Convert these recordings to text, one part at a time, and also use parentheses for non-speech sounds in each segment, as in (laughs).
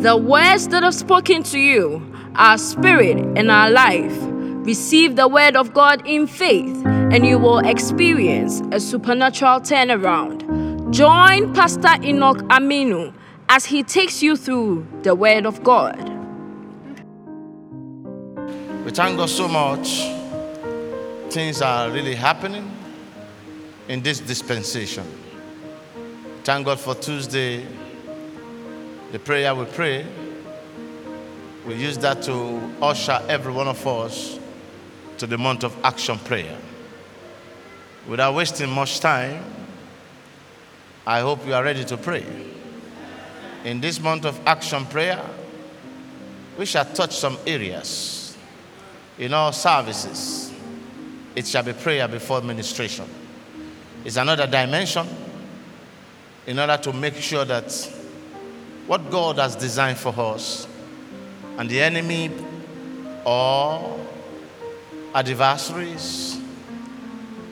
The words that I've spoken to you are spirit and are life. Receive the word of God in faith, and you will experience a supernatural turnaround. Join Pastor Enoch Aminu as he takes you through the word of God. We thank God so much. Things are really happening in this dispensation. Thank God for Tuesday, the prayer we pray. We use that to usher every one of us to the month of action prayer. Without wasting much time, I hope you are ready to pray. In this month of action prayer, we shall touch some areas in our services. It shall be prayer before administration. It's another dimension in order to make sure that what God has designed for us and the enemy or adversaries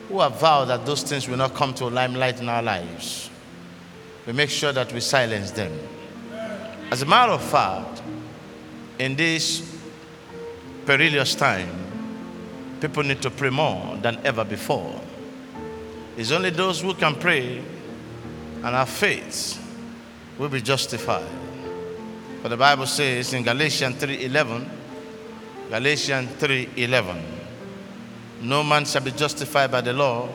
who have vowed that those things will not come to a limelight in our lives, we make sure that we silence them. As a matter of fact, in this perilous time, people need to pray more than ever before. It's only those who can pray and have faith will be justified. For the Bible says in Galatians 3:11, Galatians 3:11, no man shall be justified by the law,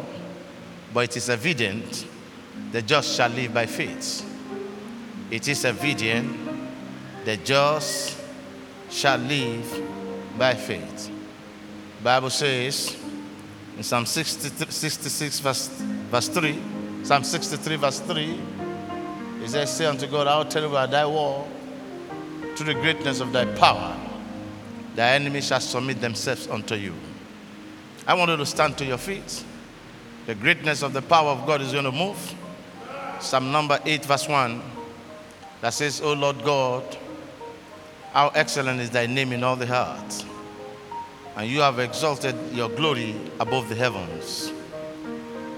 but it is evident the just shall live by faith. It is evident the just shall live by faith. Bible says in Psalm 66 verse, verse 3, Psalm 63 verse 3, it says, Say unto God, I will tell you about thy war, to the greatness of thy power, thy enemies shall submit themselves unto you. I want you to stand to your feet. The greatness of the power of God is going to move. Psalm number 8, verse 1, that says, O Lord God, how excellent is thy name in all the earth, and you have exalted your glory above the heavens.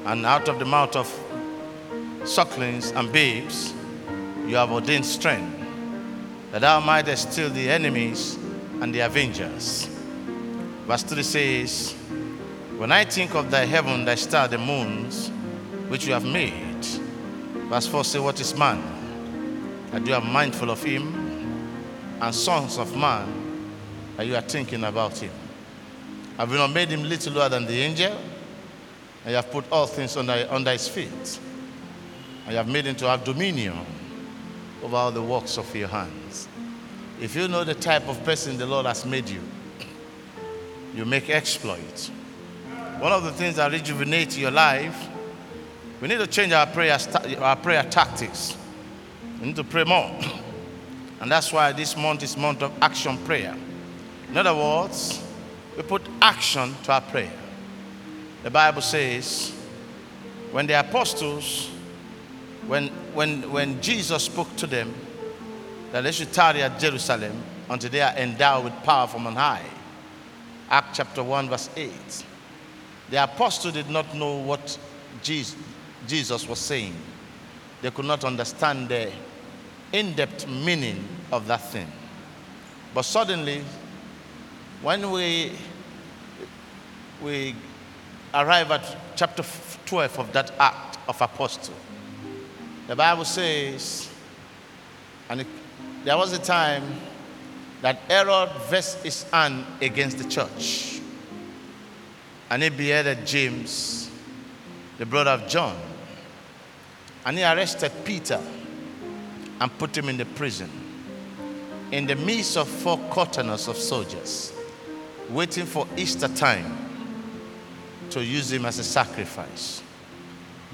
And out of the mouth of sucklings and babes, you have ordained strength, that thou mightest still the enemies and the avengers. Verse 3 says, When I think of thy heaven, thy star, the moons, which you have made. Verse 4 says, What is man? That you are mindful of him, and sons of man, that you are thinking about him. Have you not made him little lower than the angel? And you have put all things under, under his feet. And you have made him to have dominion over all the works of your hands. If you know the type of person the Lord has made you, you make exploits. One of the things that rejuvenate your life, we need to change our prayer, our prayer tactics. We need to pray more. (coughs) And that's why this month is month of action prayer. In other words, we put action to our prayer. The Bible says, when the apostles, when, when, when Jesus spoke to them, that they should tarry at Jerusalem until they are endowed with power from on high. Act chapter 1, verse 8. The apostle did not know what Jesus, Jesus was saying. They could not understand the in depth meaning of that thing. But suddenly, when we, we arrive at chapter 12 of that act of apostle, the Bible says, and it, there was a time that Herod versed his hand against the church. And he beheaded James, the brother of John. And he arrested Peter and put him in the prison in the midst of four quarters of soldiers waiting for Easter time to use him as a sacrifice.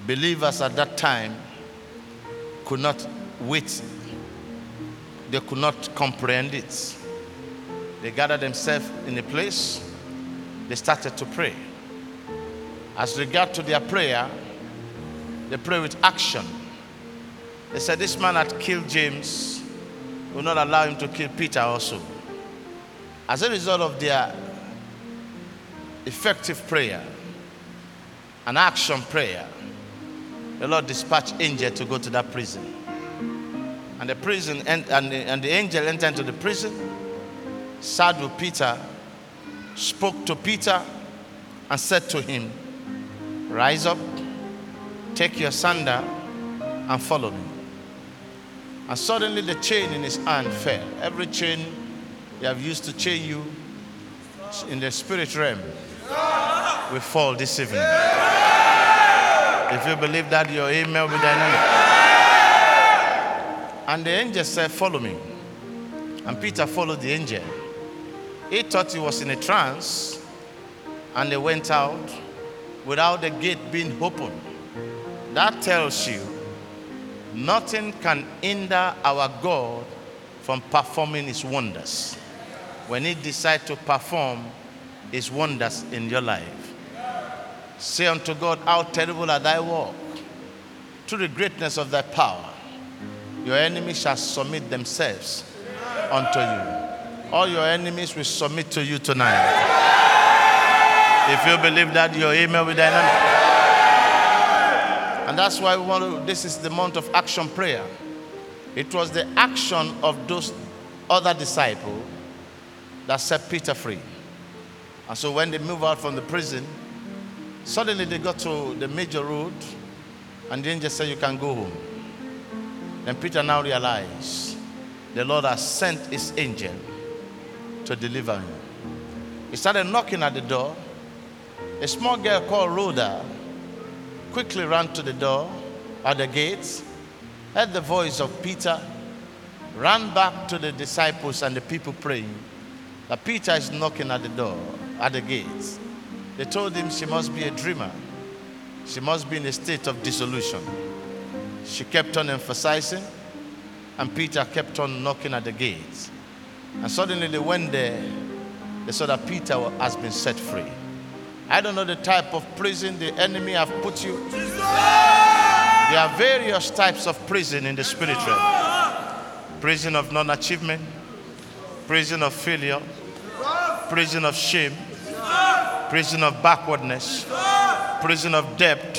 Believers at that time could not wait, they could not comprehend it. They gathered themselves in a place, they started to pray. As regard to their prayer, they pray with action. They said, This man had killed James, will not allow him to kill Peter also. As a result of their effective prayer, an action prayer, the Lord dispatched angel to go to that prison. And the prison and, and, the, and the angel entered into the prison, sat with Peter, spoke to Peter, and said to him, Rise up, take your sandal, and follow me. And suddenly the chain in his hand fell. Every chain they have used to chain you in the spirit realm will fall this evening. If you believe that, your amen will be dynamic. And the angel said, Follow me. And Peter followed the angel. He thought he was in a trance, and they went out without the gate being open. That tells you nothing can hinder our God from performing his wonders. When he decides to perform his wonders in your life, say unto God, How terrible are thy work! To the greatness of thy power, your enemies shall submit themselves unto you. All your enemies will submit to you tonight. If you believe that, your amen will dynamic. And that's why we want to, this is the month of action prayer. It was the action of those other disciples that set Peter free. And so when they moved out from the prison, suddenly they got to the major road, and the angel said, You can go home. Then Peter now realized the Lord has sent his angel to deliver him. He started knocking at the door. A small girl called Rhoda quickly ran to the door at the gates, heard the voice of Peter, ran back to the disciples and the people praying that Peter is knocking at the door, at the gates. They told him she must be a dreamer. She must be in a state of dissolution. She kept on emphasizing, and Peter kept on knocking at the gates. And suddenly they went there. They saw that Peter has been set free. I don't know the type of prison the enemy have put you. There are various types of prison in the spiritual. Prison of non-achievement, prison of failure, prison of shame, prison of backwardness, prison of debt,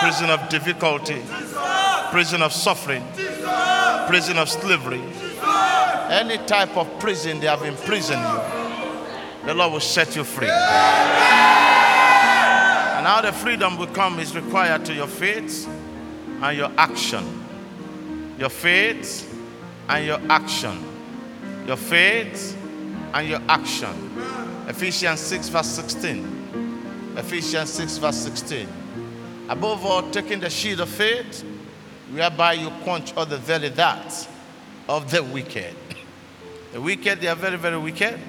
prison of difficulty, prison of suffering, prison of slavery. Any type of prison they have imprisoned you, the Lord will set you free. And how the freedom will come is required to your faith and your action. Your faith and your action. Your faith and your action. Ephesians 6, verse 16. Ephesians 6, verse 16. Above all, taking the shield of faith, whereby you quench all the very that of the wicked. (laughs) The wicked, they are very, very wicked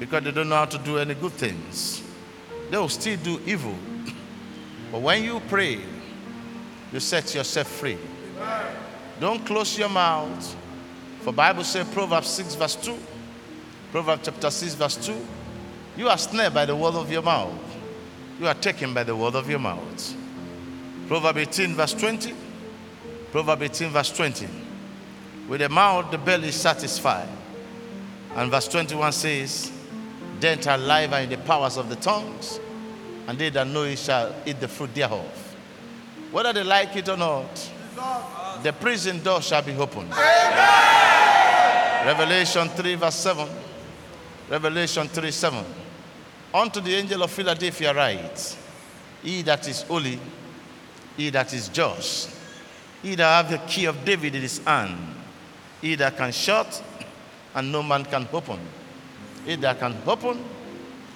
because they don't know how to do any good things. They will still do evil. (laughs) But when you pray, you set yourself free. Don't close your mouth. For Bible says Proverbs 6 verse 2. Proverbs chapter 6 verse 2. You are snared by the word of your mouth. You are taken by the word of your mouth. Proverbs 18 verse 20. Proverbs 18 verse 20. With the mouth the belly is satisfied. And verse 21 says, Death and life are in the powers of the tongues, and they that know it shall eat the fruit thereof. Whether they like it or not, the prison door shall be opened. Revelation 3, verse 7. Revelation 3, 7. Unto the angel of Philadelphia write, He that is holy, he that is just, he that have the key of David in his hand, he that can shut and no man can open. He that can open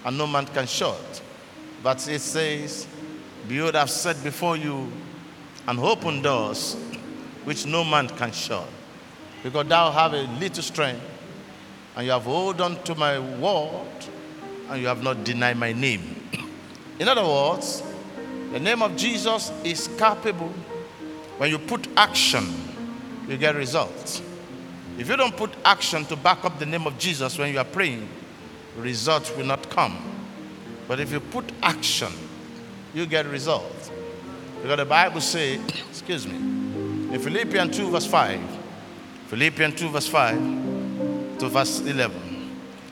and no man can shut. But it says, Behold, I've set before you an open doors which no man can shut. Because thou have a little strength, and you have hold on to my word, and you have not denied my name. In other words, the name of Jesus is capable. When you put action, you get results. If you don't put action to back up the name of Jesus when you are praying, results will not come. But if you put action, you get results. Because the Bible says, (coughs) excuse me, in Philippians 2, verse 5, Philippians 2, verse 5 to verse 11,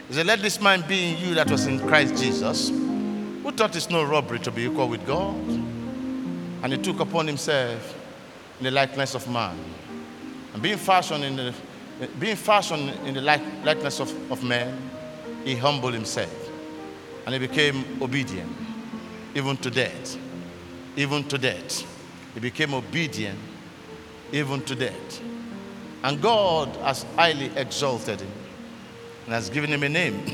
He said, Let this mind be in you that was in Christ Jesus, who thought it's no robbery to be equal with God, and he took upon himself in the likeness of man, And being fashioned in the, being fashioned in the like, likeness of, of man, he humbled himself. And he became obedient, even to death. Even to death. He became obedient, even to death. And God has highly exalted him and has given him a name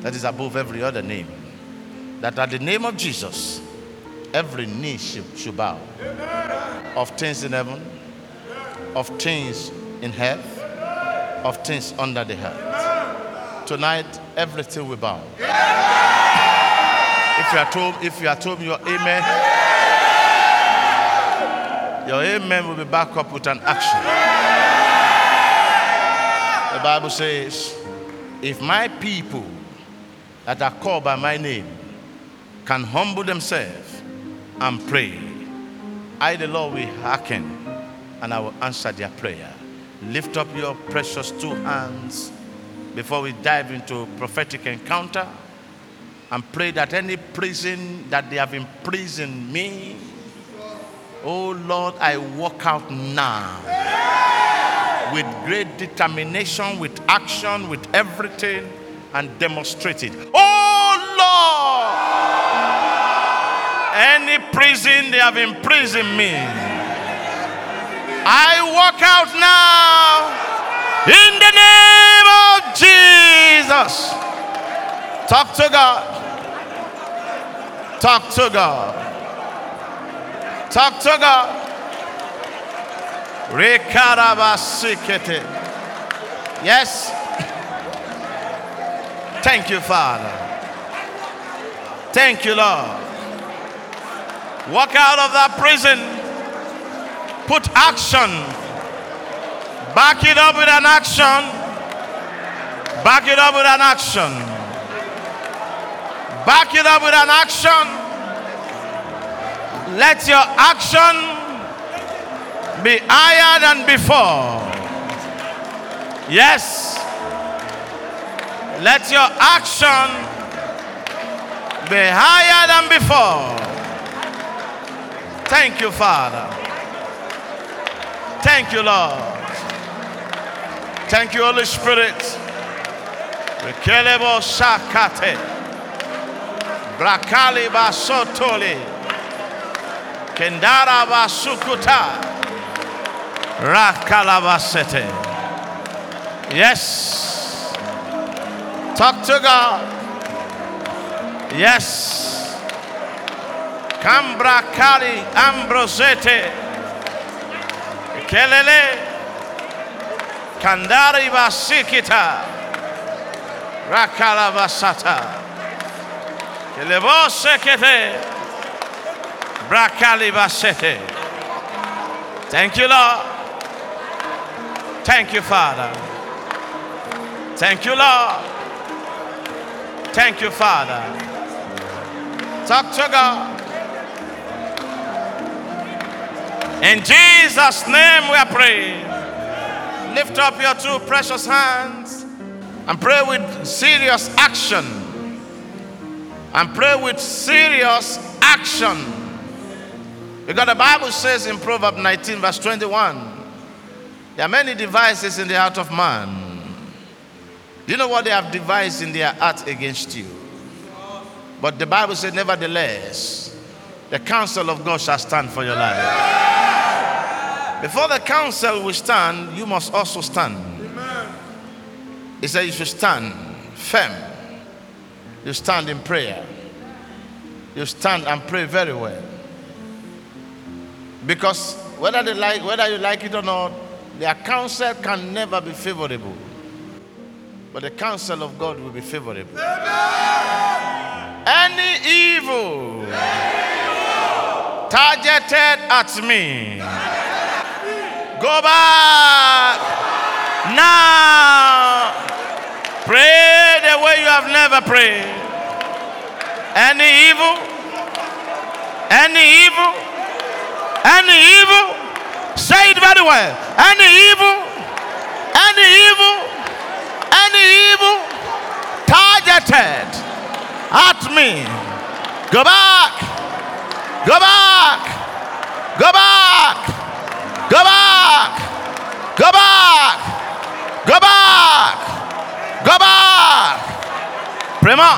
that is above every other name. That at the name of Jesus, every knee should, bow of things in heaven, of things in hell, of things under the earth. Tonight, everything will bow. If you are told, if you are told your amen, your amen will be back up with an action. The Bible says, if my people that are called by my name can humble themselves and pray, I, the Lord, will hearken and I will answer their prayer. Lift up your precious two hands before we dive into prophetic encounter and pray that any prison that they have imprisoned me, oh Lord, I walk out now with great determination, with action, with everything, and demonstrate it. Oh Lord, any prison they have imprisoned me, I walk out now in the name of Jesus. Talk to God. Talk to God. Talk to God. Rekarabasikete. Yes. Thank you, Father. Thank you, Lord. Walk out of that prison. Put action. Back it up with an action. Back it up with an action. Back it up with an action. Let your action be higher than before. Yes. Let your action be higher than before. Thank you, Father. Thank you, Lord. Thank you, Holy Spirit. Rekelebo sakate. Brakali basotoli. Kendara basukuta. Rakalabasete. Yes. Talk to God. Yes. Cambra Kali Ambrosete. Kelele. Kandari Basikita. Rakalabasata. Kelebosekete. Brakali Basete. Thank you, Lord. Thank you, Father. Thank you, Lord. Thank you, Father. Talk to God. In Jesus' name we are praying. Lift up your two precious hands and pray with serious action. And pray with serious action. Because the Bible says in Proverbs 19, verse 21, there are many devices in the heart of man. Do you know what they have devised in their heart against you? But the Bible says, nevertheless, the counsel of God shall stand for your life. Before the counsel will stand, you must also stand. He said you should stand firm. You stand in prayer. You stand and pray very well. Because whether they like, whether you like it or not, their counsel can never be favorable. But the counsel of God will be favorable. Any evil targeted at me, go back now. Pray the way you have never prayed. Any evil, any evil, any evil, say it very well. Any evil, any evil, any evil targeted at me, go back, go back, go back, go back, Go back. Go back. Go back. Prema.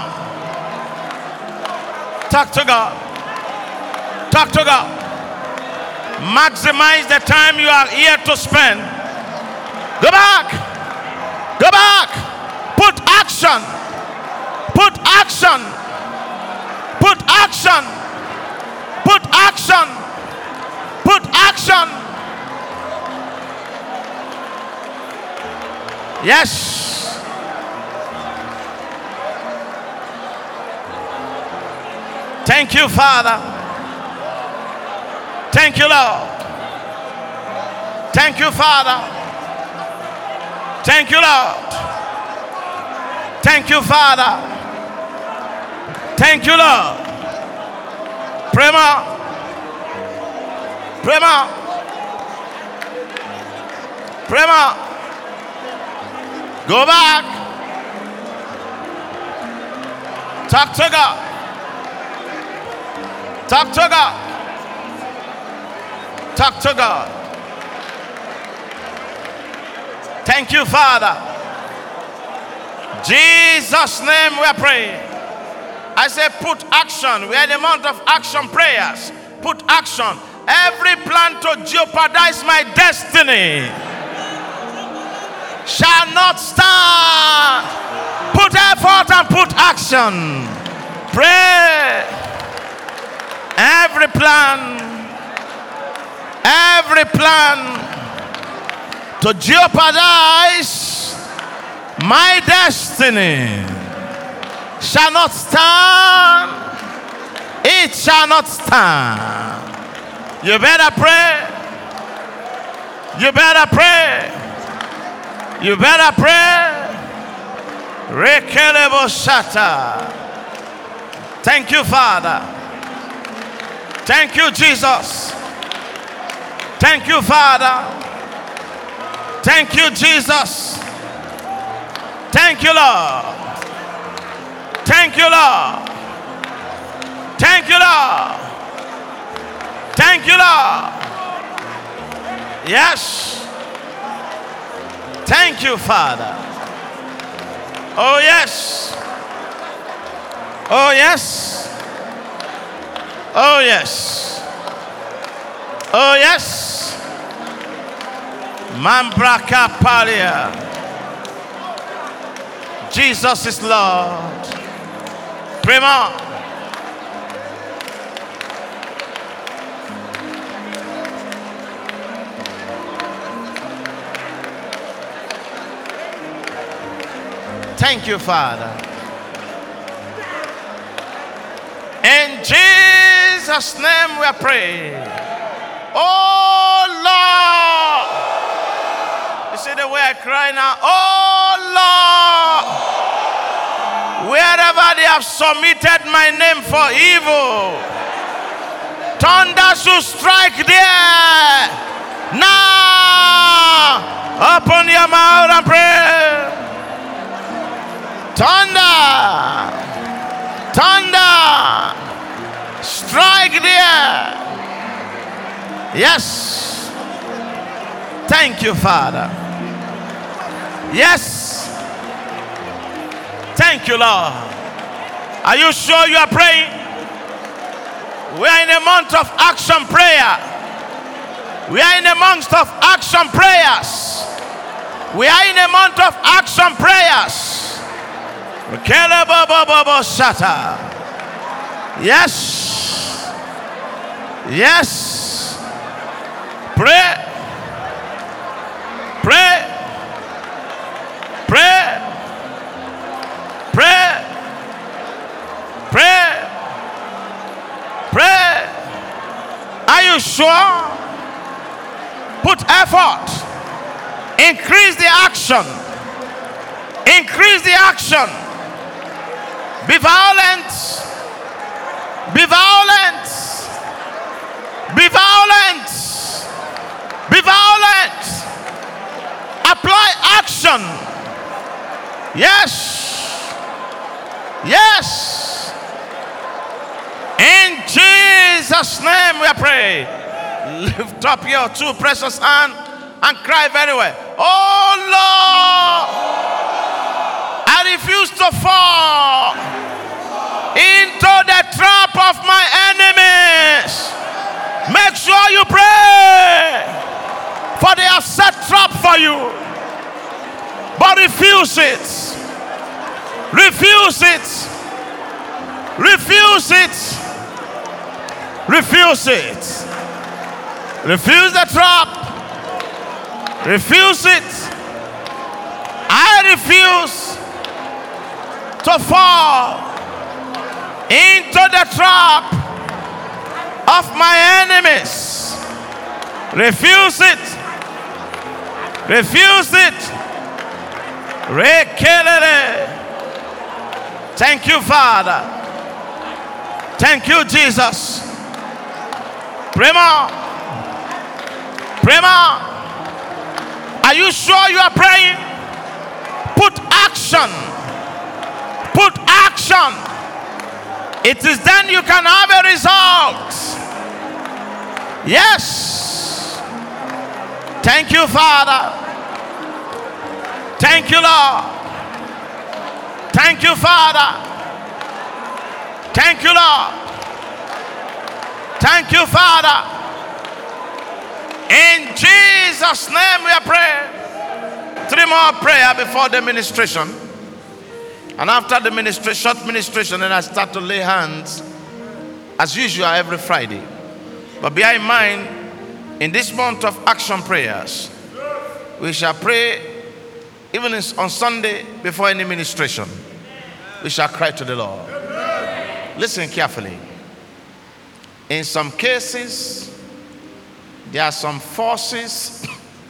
Talk to God. Talk to God. Maximize the time you are here to spend. Go back. Go back. Put action. Put action. Put action. Put action. Put action. Yes. Thank you, Father. Thank you, Lord. Thank you, Father. Thank you, Lord. Thank you, Father. Thank you, Lord. Prema. Prema. Prema. Go back. Talk to God. Talk to God. Talk to God. Thank you, Father. Jesus' name we are praying. I say, put action. We are the month of action prayers. Put action. Every plan to jeopardize my destiny shall not stand. Put effort and put action. Pray. Every plan, every plan to jeopardize my destiny shall not stand. It shall not stand. You better pray. You better pray. You better pray. Thank you, Father. Thank you, Jesus. Thank you, Father. Thank you, Jesus. Thank you, Lord. Thank you, Lord. Thank you, Lord. Thank you, Lord. Yes. Thank you, Father. Oh, yes. Oh, yes. Oh, yes. Oh, yes. Mambraka Palia. Jesus is Lord. Prima. Thank you, Father. In Jesus' name we praying. Oh Lord. You see the way I cry now? Oh Lord. Wherever they have submitted my name for evil, thunder should strike there. Now, open your mouth and pray. Thunder, thunder, strike there. Yes. Thank you, Father. Yes. Thank you, Lord. Are you sure you are praying? We are in a month of action prayer. We are in a month of action prayers. We are in a month of action prayers. Yes. Yes. Pray. Pray. Pray. Pray. Pray. Pray. Are you sure? Put effort. Increase the action. Increase the action. Be violent. Be violent. Be violent. Be violent. Apply action. Yes. Yes. In Jesus' name we pray. Lift up your two precious hands and cry very well. Oh Lord, I refuse to fall into the trap of my enemies. Make sure you pray, for they have set trap for you, but refuse it. Refuse it. Refuse it. Refuse it. Refuse the trap. Refuse it. I refuse to fall into the trap of my enemies. Refuse it. Refuse it. Thank you, Father. Thank you, Jesus. Prema. Prema. Are you sure you are praying? Put action. Put action. It is then you can have a result. Yes. Thank you, Father. Thank you, Lord. Thank you, Father. Thank you, Lord. Thank you, Father. In Jesus' name we are praying. Three more prayer before the ministration. And after the ministration, short ministration, then I start to lay hands as usual every Friday. But bear in mind, in this month of action prayers, we shall pray even on Sunday before any ministration. We shall cry to the Lord. Listen carefully. In some cases, there are some forces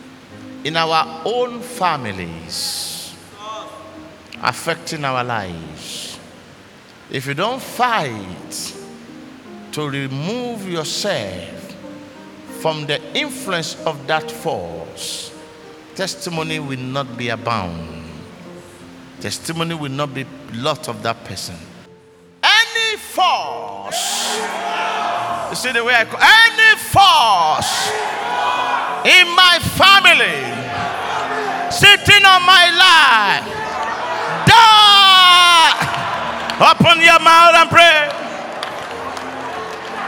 (coughs) in our own families affecting our lives. If you don't fight to remove yourself from the influence of that force, testimony will not be abound. Testimony will not be lot of that person. Any force you see the way I call any force in my family sitting on my life, die. Open your mouth and pray.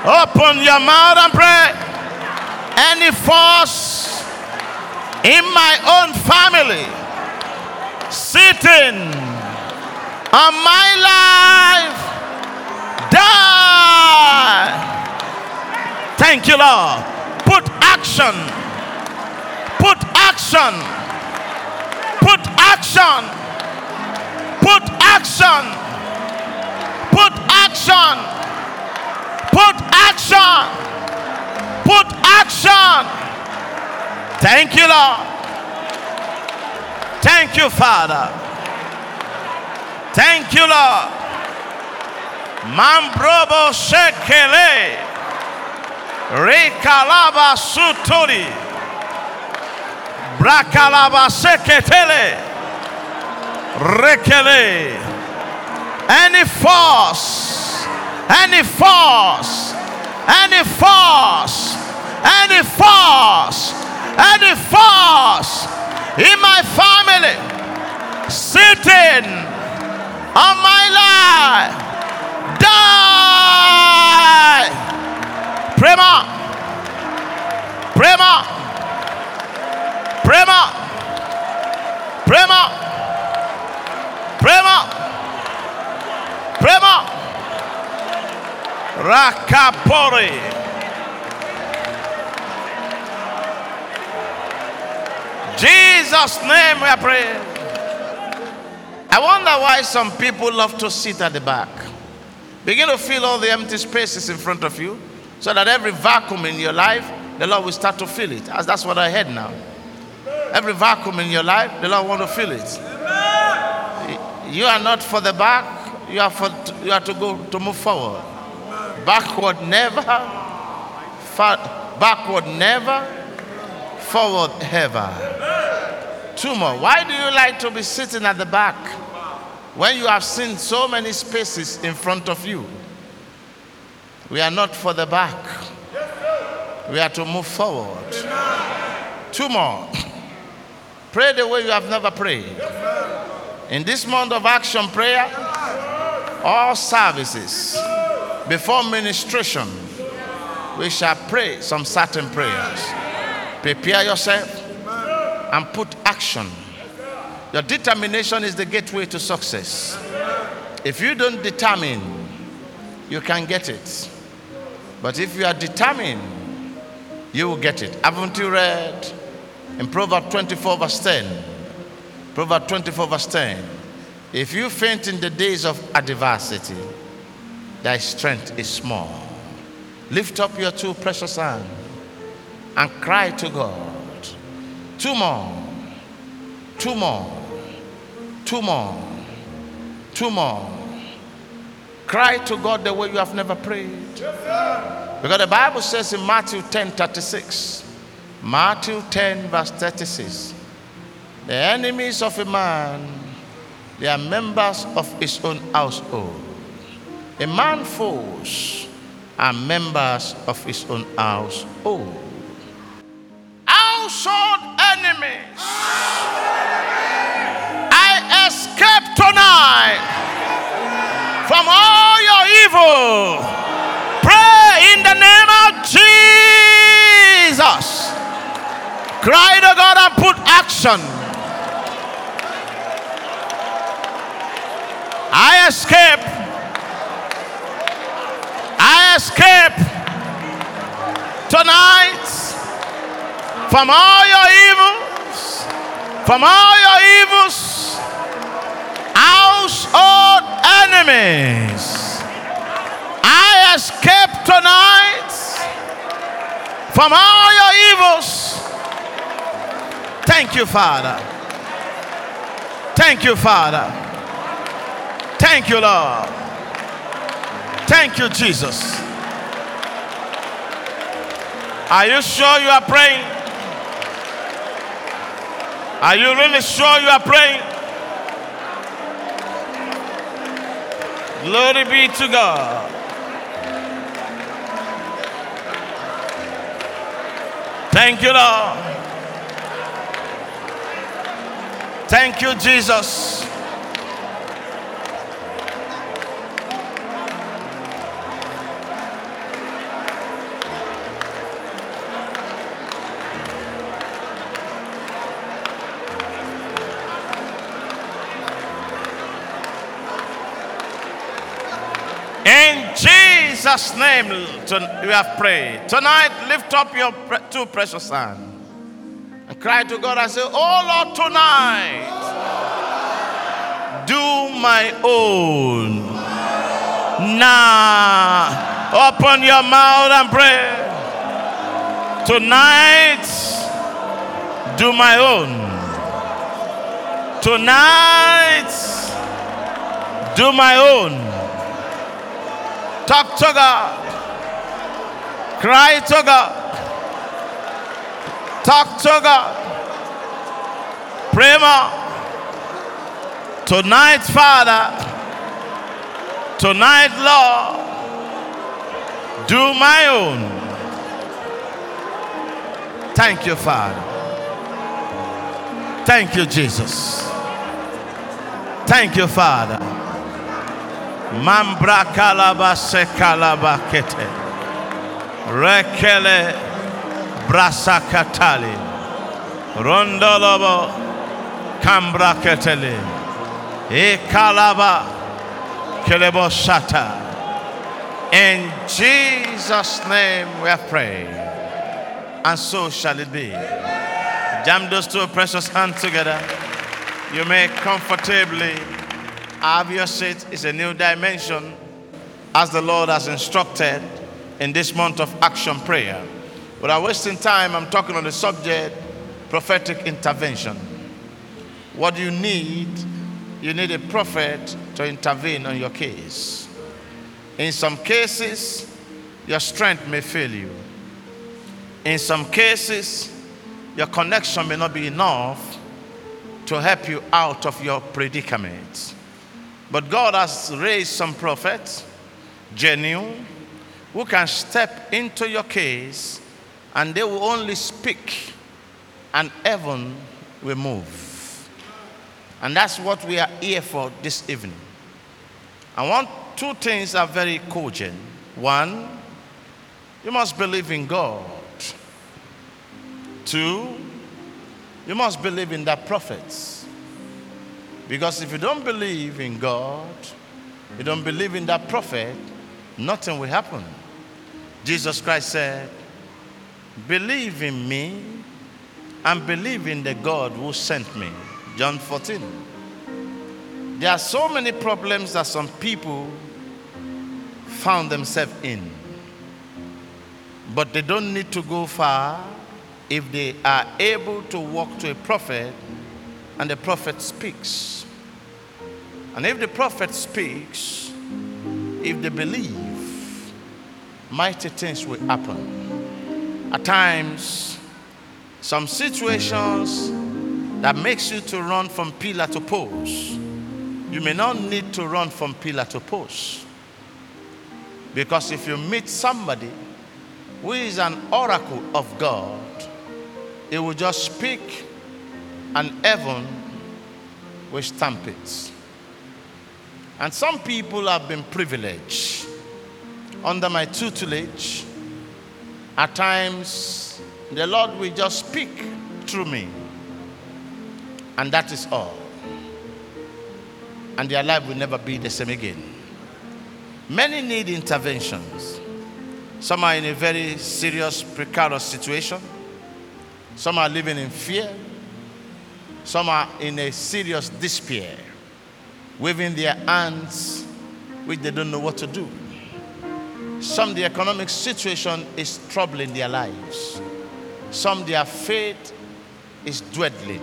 Open your mouth and pray. Any force in my own family sitting on my life, die. Thank you, Lord. Put action. Put action. Put action. Put action. Put action. Put action. Put action. Thank you, Lord. Thank you, Father. Thank you, Lord. Mambrobo Shekele. Rekalaba Sutori. Brakalaba Seketele. Rekele. Any force, any force, any force, any force, any force in my family sitting on my life, die. Prema, Prema, Prema, Prema, Prema, Prema, Rakapori. Jesus' name we are praying. I wonder why some people love to sit at the back. Begin to fill all the empty spaces in front of you so that every vacuum in your life, the Lord will start to fill it. As that's what I heard now. Every vacuum in your life, the Lord want to fill it. You are not for the back. You are for you are to go to move forward. Backward never. Backward never. Forward ever. Two more. Why do you like to be sitting at the back when you have seen so many spaces in front of you? We are not for the back. We are to move forward. Two more. (laughs) Pray the way you have never prayed. In this month of action prayer, all services, before ministration, we shall pray some certain prayers. Prepare yourself and put action. Your determination is the gateway to success. If you don't determine, you can get it. But if you are determined, you will get it. Haven't you read in Proverbs 24, verse 10? Proverbs 24, verse 10. If you faint in the days of adversity, thy strength is small. Lift up your two precious hands and cry to God. Two more, two more, two more, two more. Cry to God the way you have never prayed. Because the Bible says in Matthew 10 36, Matthew 10, verse 36, the enemies of a man, they are members of his own household. A man foes are members of his own household. Household enemies. I escape tonight from all your evil. Pray in the name of Jesus. Cry to God and put action. I escape. I escape tonight from all your evils, from all your evils, household enemies. I escape tonight from all your evils. Thank you, Father. Thank you, Father. Thank you, Lord. Thank you, Jesus. Are you sure you are praying? Are you really sure you are praying? Glory be to God. Thank you, Lord. Thank you, Jesus. Jesus' name we have prayed. Tonight, lift up your two precious hands and cry to God and say, Oh Lord, tonight, do my own. Now, open your mouth and pray. Tonight, do my own. Tonight, do my own. Talk to God. Cry to God. Talk to God. Pray more. Tonight, Father. Tonight, Lord. Do my own. Thank you, Father. Thank you, Jesus. Thank you, Father. Mambra kalaba se kalaba kete. Rekele brasa katali. Rondolobo kambra ketele. E kalaba kelebo shata. In Jesus' name we have prayed. And so shall it be. Jam those two precious hands together. You may comfortably have your seat is a new dimension as the Lord has instructed in this month of action prayer. Without wasting time, I'm talking on the subject prophetic intervention. What you need, you need a prophet to intervene on your case. In some cases, your strength may fail you. In some cases, your connection may not be enough to help you out of your predicament. But God has raised some prophets, genuine, who can step into your case and they will only speak and heaven will move. And that's what we are here for this evening. I want two things are very cogent. One, you must believe in God. Two, you must believe in the prophets. Because if you don't believe in God, you don't believe in that prophet, nothing will happen. Jesus Christ said, Believe in me and believe in the God who sent me. John 14. There are so many problems that some people found themselves in. But they don't need to go far if they are able to walk to a prophet and the prophet speaks. And if the prophet speaks, if they believe, mighty things will happen. At times, some situations that makes you to run from pillar to post, you may not need to run from pillar to post. Because if you meet somebody who is an oracle of God, he will just speak and heaven will stamp it. And some people have been privileged under my tutelage. At times, the Lord will just speak through me. And that is all. And their life will never be the same again. Many need interventions. Some are in a very serious, precarious situation. Some are living in fear. Some are in a serious despair, waving their hands, which they don't know what to do. Some, the economic situation is troubling their lives. Some, their faith is dwindling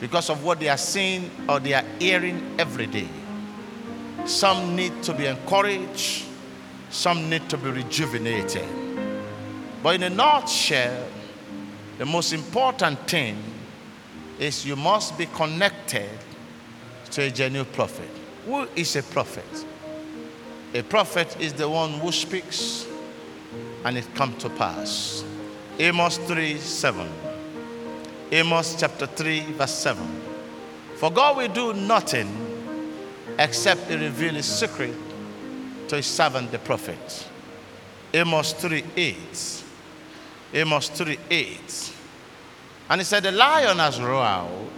because of what they are seeing or they are hearing every day. Some need to be encouraged, some need to be rejuvenated. But in a nutshell, the most important thing is you must be connected to a genuine prophet. Who is a prophet? A prophet is the one who speaks and it comes to pass. Amos 3 7. Amos chapter 3, verse 7. For God will do nothing except he reveal his secret to his servant the prophet. Amos 3 8. Amos 3 8. And he said, The lion has roared.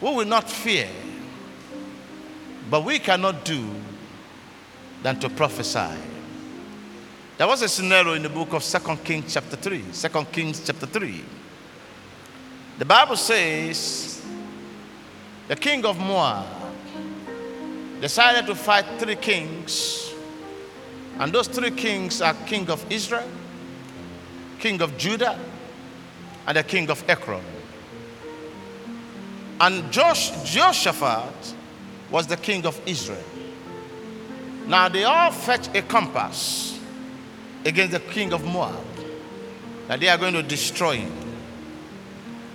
We will not fear, but we cannot do than to prophesy. There was a scenario in the book of Second Kings, chapter 3. 2 Kings, chapter 3. The Bible says the king of Moab decided to fight three kings, and those three kings are king of Israel, king of Judah, and the king of Ekron. And Josh, Jehoshaphat was the king of Israel. Now they all fetch a compass against the king of Moab that they are going to destroy him.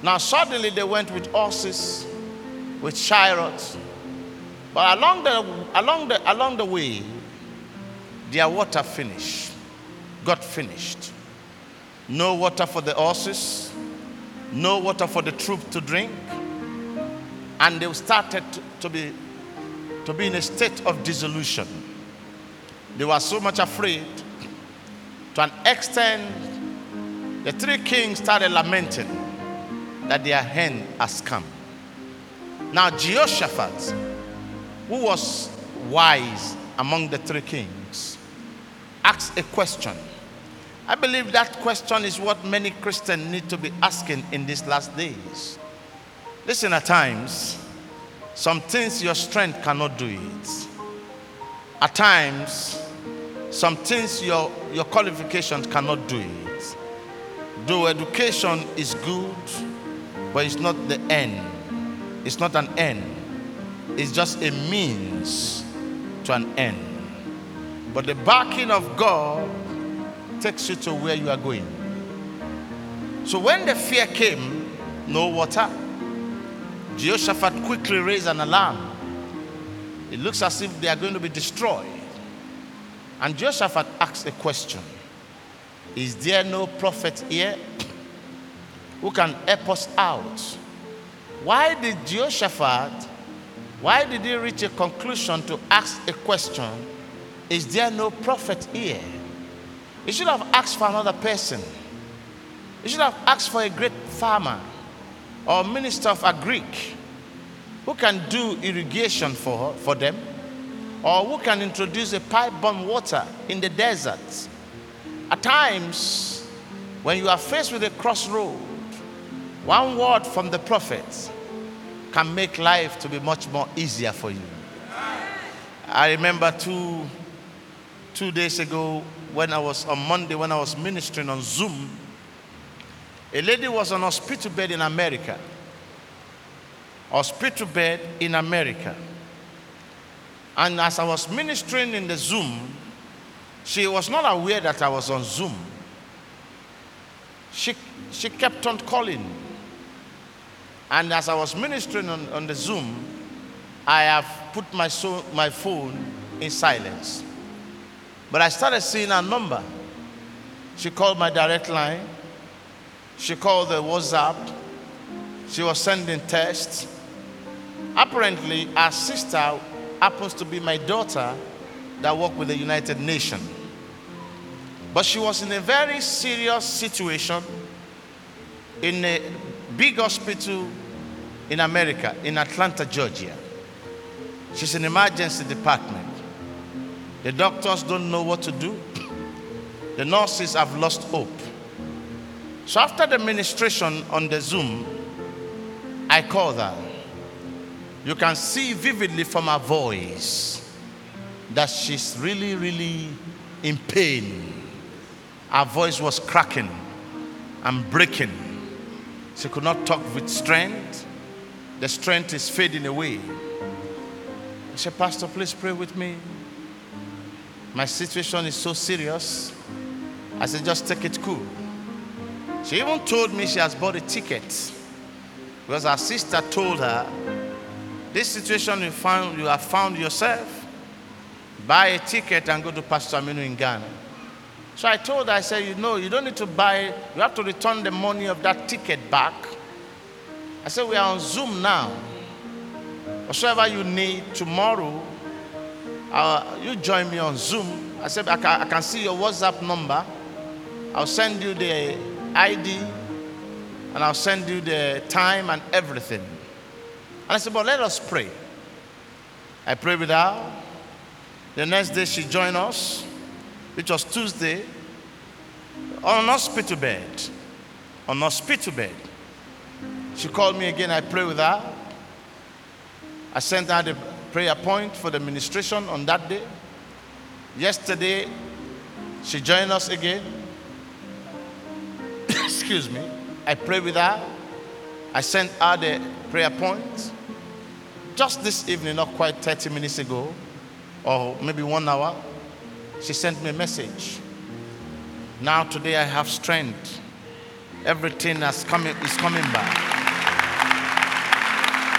Now suddenly they went with horses, with chariots, but along the along the along the way, their water finished, got finished. No water for the horses, no water for the troop to drink, and they started to, be to be in a state of dissolution. They were so much afraid to an extent the three kings started lamenting that their end has come. Now Jehoshaphat, who was wise among the three kings, asked a question. I believe that question is what many Christians need to be asking in these last days. Listen, at times, some things your strength cannot do it. At times, some things your, your qualifications cannot do it. Though education is good, but it's not the end. It's not an end. It's just a means to an end. But the backing of God takes you to where you are going. So when the fear came, no water, Jehoshaphat quickly raised an alarm. It looks as if they are going to be destroyed. And Jehoshaphat asked a question Is there no prophet here? who can help us out. Why did Jehoshaphat, why did he reach a conclusion to ask a question? Is there no prophet here? He should have asked for another person. He should have asked for a great farmer or minister of agric who can do irrigation for, for them or who can introduce a pipe borne water in the desert. At times, when you are faced with a crossroad, one word from the prophet can make life to be much more easier for you. I remember two, two days ago when I was on Monday when I was ministering on Zoom, a lady was on hospital bed in America. Hospital bed in America. And as I was ministering in the Zoom, she was not aware that I was on Zoom. She, she kept on calling. And as I was ministering on, on the Zoom, I have put my, so, my phone in silence. But I started seeing her number. She called my direct line. She called the WhatsApp. She was sending texts. Apparently, her sister happens to be my daughter that worked with the United Nations. But she was in a very serious situation in a big hospital in America, in Atlanta, Georgia. She's in emergency department. The doctors don't know what to do. The nurses have lost hope. So after the ministration on the Zoom, I called her. You can see vividly from her voice that she's really, really in pain. Her voice was cracking and breaking. She could not talk with strength. The strength is fading away. I said, Pastor, please pray with me. My situation is so serious. I said, just take it cool. She even told me she has bought a ticket because her sister told her, This situation you, found, you have found yourself, buy a ticket and go to Pastor Aminu in Ghana. So I told her, I said, You know, you don't need to buy, you have to return the money of that ticket back. I said, We are on Zoom now. Whatever you need tomorrow, uh, you join me on Zoom. I said, I can, I can see your WhatsApp number. I'll send you the ID and I'll send you the time and everything. And I said, But let us pray. I prayed with her. The next day she joined us, which was Tuesday, on an hospital bed. On an hospital bed. She called me again. I prayed with her. I sent her the prayer point for the ministration on that day. Yesterday, she joined us again. Excuse me. I prayed with her. I sent her the prayer point. Just this evening, not quite 30 minutes ago, or maybe one hour, she sent me a message. Now, today, I have strength. Everything has coming, is coming back.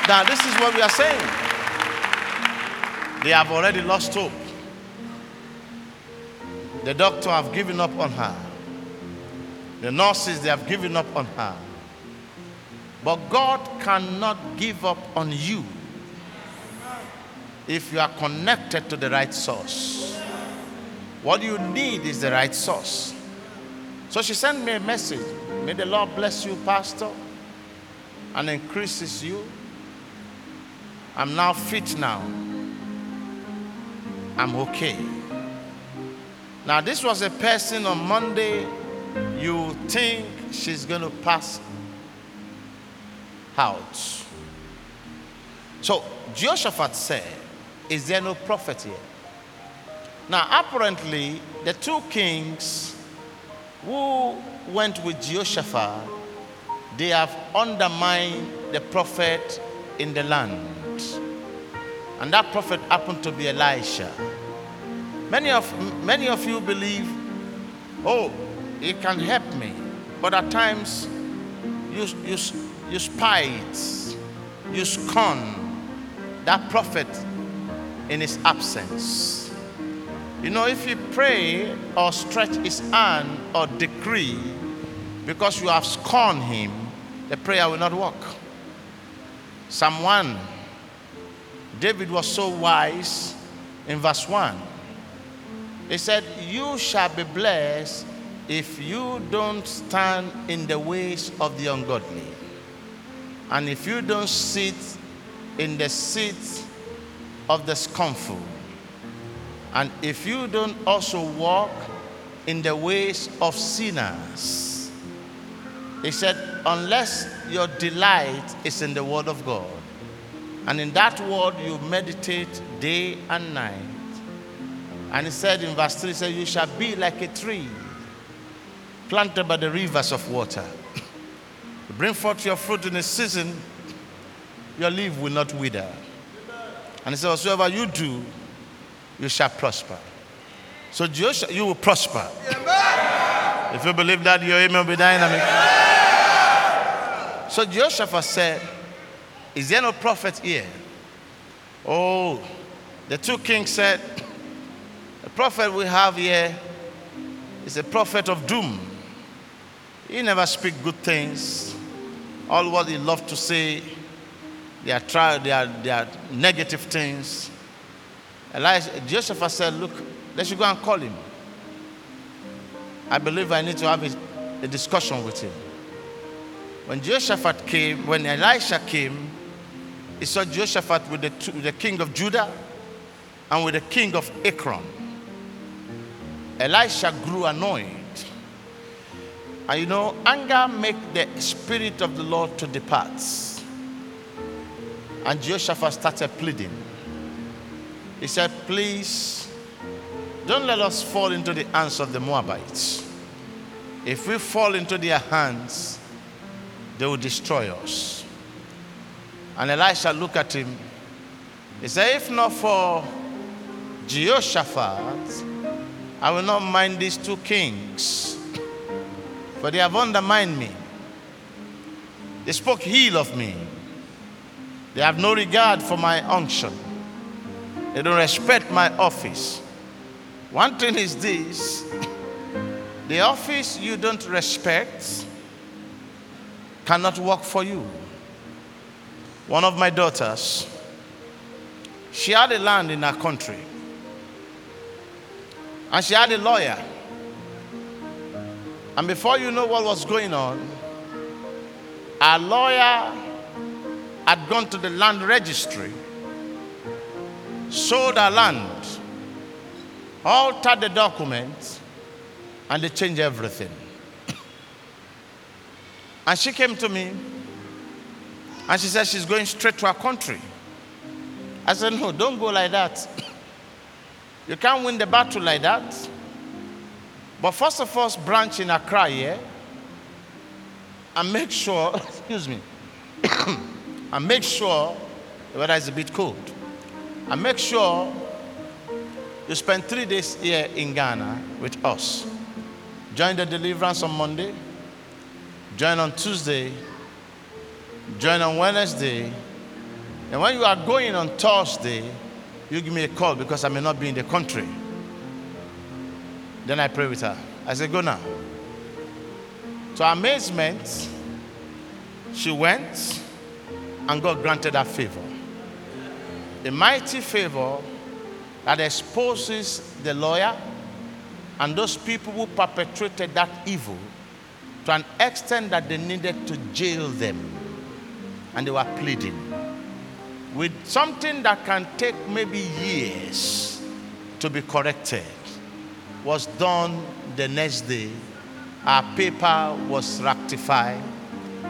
Now, this is what we are saying. They have already lost hope. The doctor have given up on her. The nurses, they have given up on her. But God cannot give up on you if you are connected to the right source. What you need is the right source. So she sent me a message. May the Lord bless you, Pastor, and increases you. I'm now fit now. I'm okay. Now, this was a person on Monday, you think she's going to pass out. So, Jehoshaphat said, Is there no prophet here? Now, apparently, the two kings who went with Jehoshaphat, they have undermined the prophet in the land. And that prophet happened to be Elisha. Many of, many of you believe, oh, it can help me. But at times, you, you, you spite, you scorn that prophet in his absence. You know, if you pray or stretch his hand or decree because you have scorned him, the prayer will not work. Psalm 1, David was so wise in verse 1. He said, You shall be blessed if you don't stand in the ways of the ungodly, and if you don't sit in the seat of the scornful, and if you don't also walk in the ways of sinners. He said, unless your delight is in the Word of God, and in that Word you meditate day and night. And he said in verse 3, he said, You shall be like a tree planted by the rivers of water. bring forth your fruit in a season, your leaf will not wither. And he said, Whatsoever you do, you shall prosper. So Joshua, you will prosper. Amen. If you believe that, your amen will be dynamic. Amen. So Joshua said, Is there no prophet here? Oh, the two kings said, The prophet we have here is a prophet of doom. He never speak good things. All what he loved to say, they are, try, they are, they are negative things. Elijah, Joshua said, Look, should go and call him. I believe I need to have a, a discussion with him. When Jehoshaphat came, when Elisha came, he saw Jehoshaphat with the, with the king of Judah and with the king of Ekron. Elisha grew annoyed. And you know, anger make the spirit of the Lord to depart. And Jehoshaphat started pleading. He said, Please don't let us fall into the hands of the Moabites. If we fall into their hands, they will destroy us. And Elisha looked at him. He said, If not for Jehoshaphat, I will not mind these two kings, for they have undermined me. They spoke ill of me. They have no regard for my unction. They don't respect my office. One thing is this (laughs) the office you don't respect cannot work for you. One of my daughters, she had a land in her country, and she had a lawyer. And before you know what was going on, our lawyer had gone to the land registry, sold her land altered the documents, and they changed everything. (coughs) and she came to me and she said she's going straight to her country. I said, No, don't go like that. (coughs) you can't win the battle like that. But first of all, branch in Accra here and make sure, (coughs) excuse me, (coughs) and make sure the weather is a bit cold. And make sure you spend three days here in Ghana with us. Join the deliverance on Monday, join on Tuesday, join on Wednesday. And when you are going on Thursday, you give me a call because I may not be in the country. Then I pray with her. I say, Go now. To amazement, she went and God granted her favor. A mighty favor that exposes the lawyer and those people who perpetrated that evil to an extent that they needed to jail them. And they were pleading with something that can take maybe years to be corrected was done the next day. Our paper was rectified,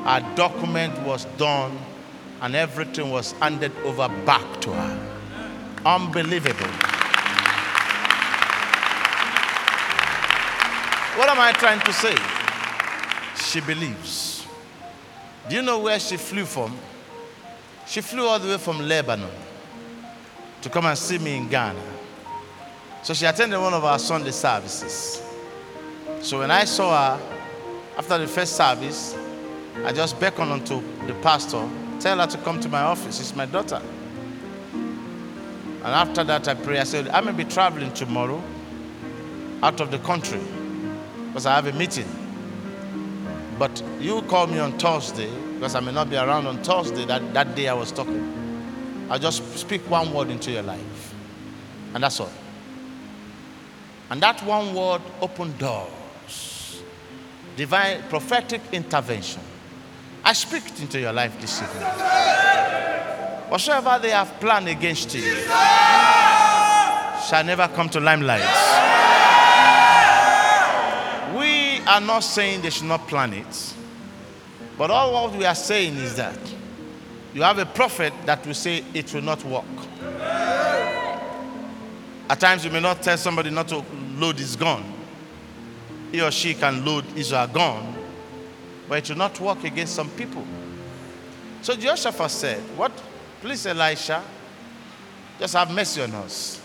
our document was done, and everything was handed over back to her. Unbelievable. What am I trying to say? She believes. Do you know where she flew from? She flew all the way from Lebanon to come and see me in Ghana. So she attended one of our Sunday services. So when I saw her after the first service, I just beckoned onto the pastor, tell her to come to my office. It's my daughter. And after that, I pray. I said, I may be traveling tomorrow out of the country because I have a meeting. But you call me on Thursday because I may not be around on Thursday. That, that day I was talking. I'll just speak one word into your life. And that's all. And that one word opened doors. Divine prophetic intervention. I speak it into your life this evening. Whatsoever they have planned against you shall never come to limelight. We are not saying they should not plan it, but all what we are saying is that you have a prophet that will say it will not work. At times, you may not tell somebody not to load his gun. He or she can load his or gun, but it will not work against some people. So Jehoshaphat said, What? Please, Elisha, just have mercy on us.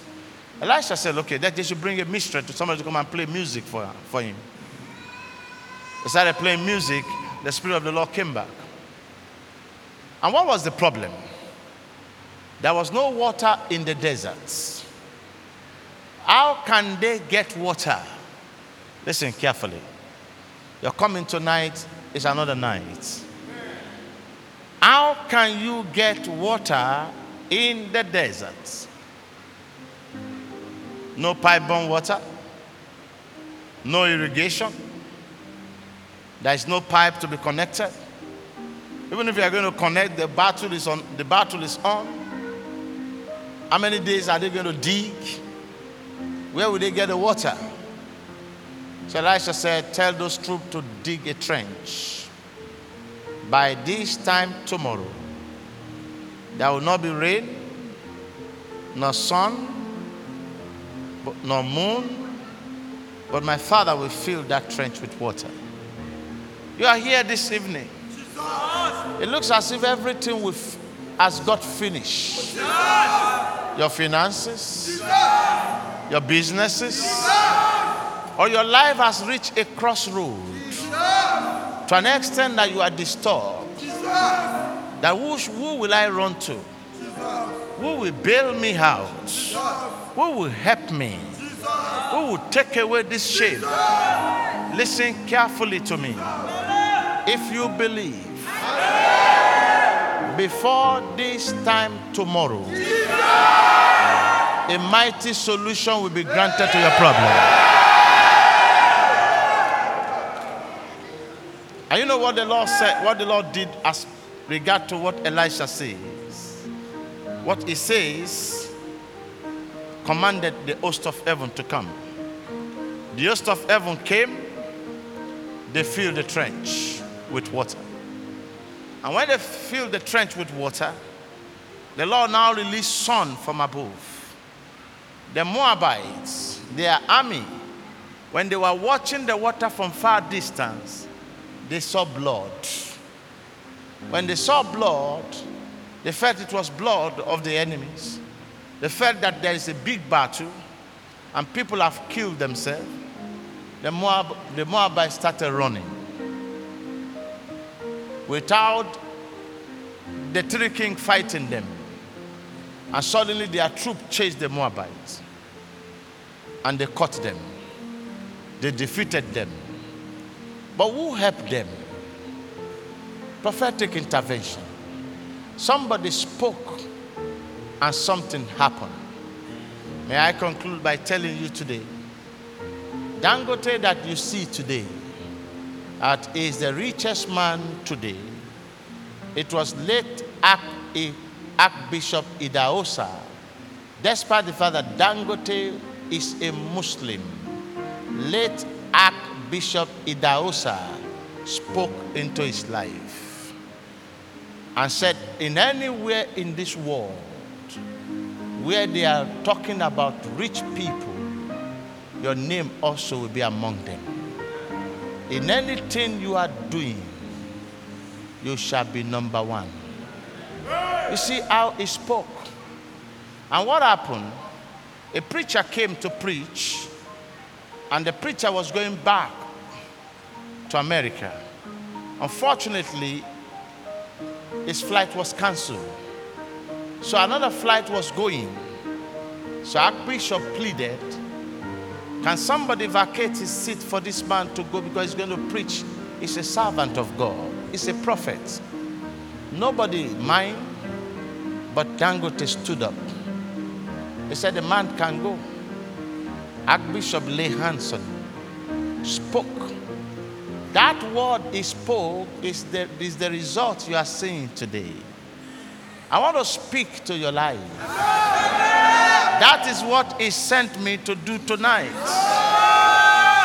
Elisha said, Okay, that they should bring a minstrel to somebody to come and play music for, for him. They started playing music, the Spirit of the Lord came back. And what was the problem? There was no water in the deserts. How can they get water? Listen carefully. You're coming tonight, it's another night. How can you get water in the desert? No pipe borne water, no irrigation, there is no pipe to be connected. Even if you are going to connect, the battle is on. The battle is on. How many days are they going to dig? Where will they get the water? So Elisha said, Tell those troops to dig a trench. By this time tomorrow, there will not be rain, nor sun, nor moon, but my father will fill that trench with water. You are here this evening. It looks as if everything has got finished. Your finances, your businesses, or your life has reached a crossroad to an extent that you are disturbed. That who, who will I run to? Who will bail me out? Who will help me? Who will take away this shame? Listen carefully to me. If you believe, before this time tomorrow, a mighty solution will be granted to your problem. And you know what the Lord said, what the Lord did as regard to what Elisha says? What he says commanded the host of heaven to come. The host of heaven came, they filled the trench with water. And when they filled the trench with water, the Lord now released sun from above. The Moabites, their army, when they were watching the water from far distance, they saw blood. When they saw blood, they felt it was blood of the enemies. They felt that there is a big battle and people have killed themselves. The, Moab, the Moabites started running without the three kings fighting them. And suddenly their troop chased the Moabites. And they caught them. They defeated them. But who helped them? Prophetic intervention. Somebody spoke and something happened. May I conclude by telling you today Dangote that you see today that is the richest man today. It was late Archbishop Idahosa, despite the fact that Dangote is a Muslim. Late Archbishop Idahosa spoke into his life and said, In anywhere in this world where they are talking about rich people, your name also will be among them. In anything you are doing, you shall be number one. You see how he spoke. And what happened? A preacher came to preach, and the preacher was going back to America. Unfortunately, his flight was canceled. So another flight was going. So Archbishop pleaded can somebody vacate his seat for this man to go because he's going to preach He's a servant of God, he's a prophet. Nobody mind, but Dangote stood up. He said, The man can go. Archbishop lay hands on him, spoke. That word he spoke is the, is the result you are seeing today. I want to speak to your life. That is what he sent me to do tonight.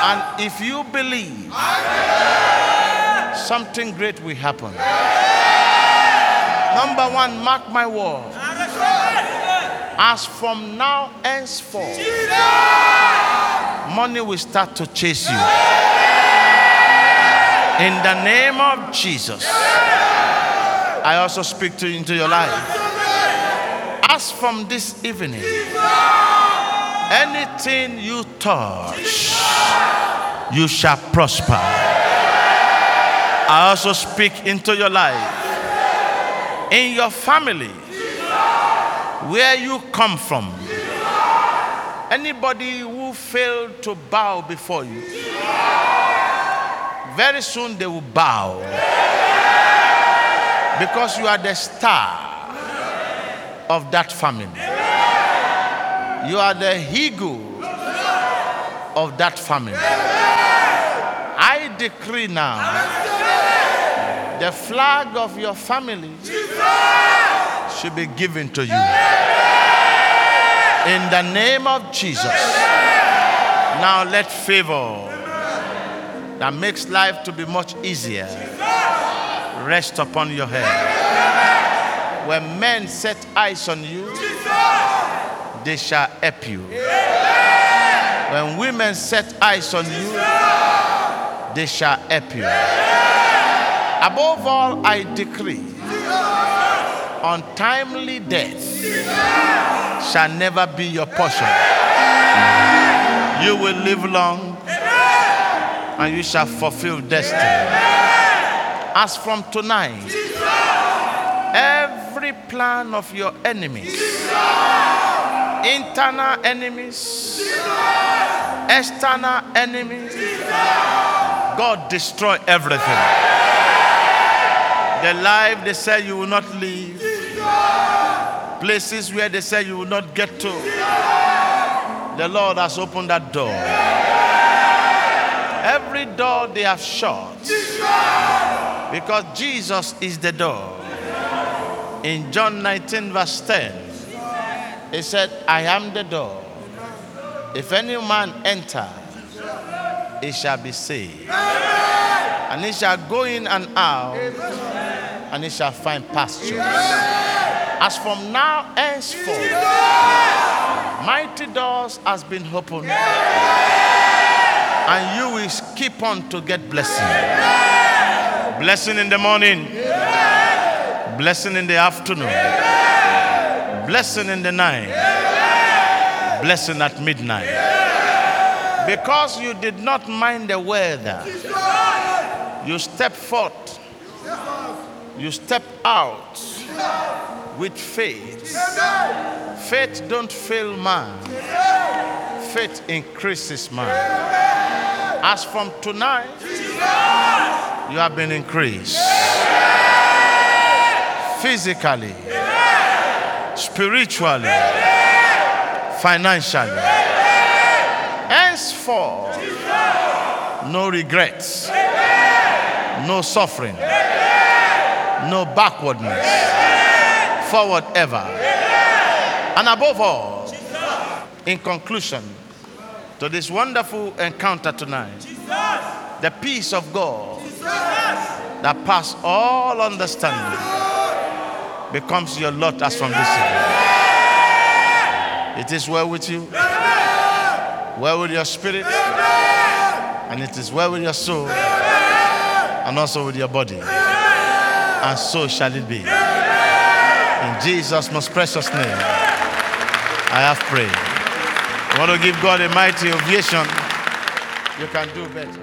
And if you believe, something great will happen. Number one, mark my word. As from now henceforth, money will start to chase you. In the name of Jesus, I also speak to you into your life. As from this evening, anything you touch, you shall prosper. I also speak into your life. In your family, where you come from, anybody who failed to bow before you, very soon they will bow. Because you are the star of that family. You are the eagle of that family. I decree now the flag of your family should be given to you. In the name of Jesus. Now let favor that makes life to be much easier rest upon your head. When men set eyes on you, they shall help you. When women set eyes on you, they shall help you. Above all, I decree untimely death shall never be your portion. You will live long and you shall fulfill destiny. As from tonight, every plan of your enemies, internal enemies, external enemies, God destroy everything. The life they say you will not live, places where they say you will not get to, the Lord has opened that door. Every door they have shut because Jesus is the door. In John 19, verse 10, he said, I am the door. If any man enter, he shall be saved. And he shall go in and out, and he shall find pasture. As from now henceforth, mighty doors has been opened, and you will keep on to get blessing. Blessing in the morning. Blessing in the afternoon. Blessing in the night. Blessing at midnight. Because you did not mind the weather, you step forth. You step out with faith. Faith don't fail man. Faith increases man. As from tonight, you have been increased. Physically, spiritually, financially. Henceforth, no regrets, no suffering, no backwardness, forward ever. And above all, in conclusion to this wonderful encounter tonight, the peace of God that pass all understanding becomes your lot as from this evening. It is well with you, well with your spirit, and it is well with your soul, and also with your body. And so shall it be. In Jesus' most precious name, I have prayed. I want to give God a mighty ovation. You can do better.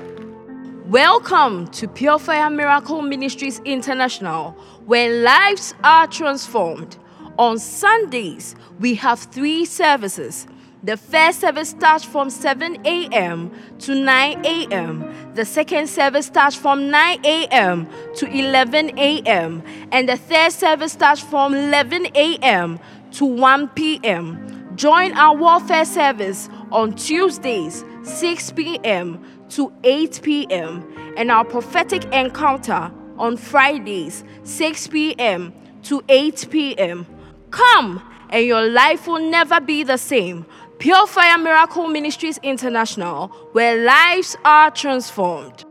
Welcome to Pure Fire Miracle Ministries International, where lives are transformed. On Sundays, we have three services The first service starts from 7 a.m. to 9 a.m. The second service starts from 9 a.m. to 11 a.m. And the third service starts from 11 a.m. to 1 p.m. Join our warfare service on Tuesdays, 6 p.m. to 8 p.m. and our prophetic encounter on Fridays, 6 p.m. to 8 p.m. Come, and your life will never be the same. Pure Fire Miracle Ministries International, where lives are transformed.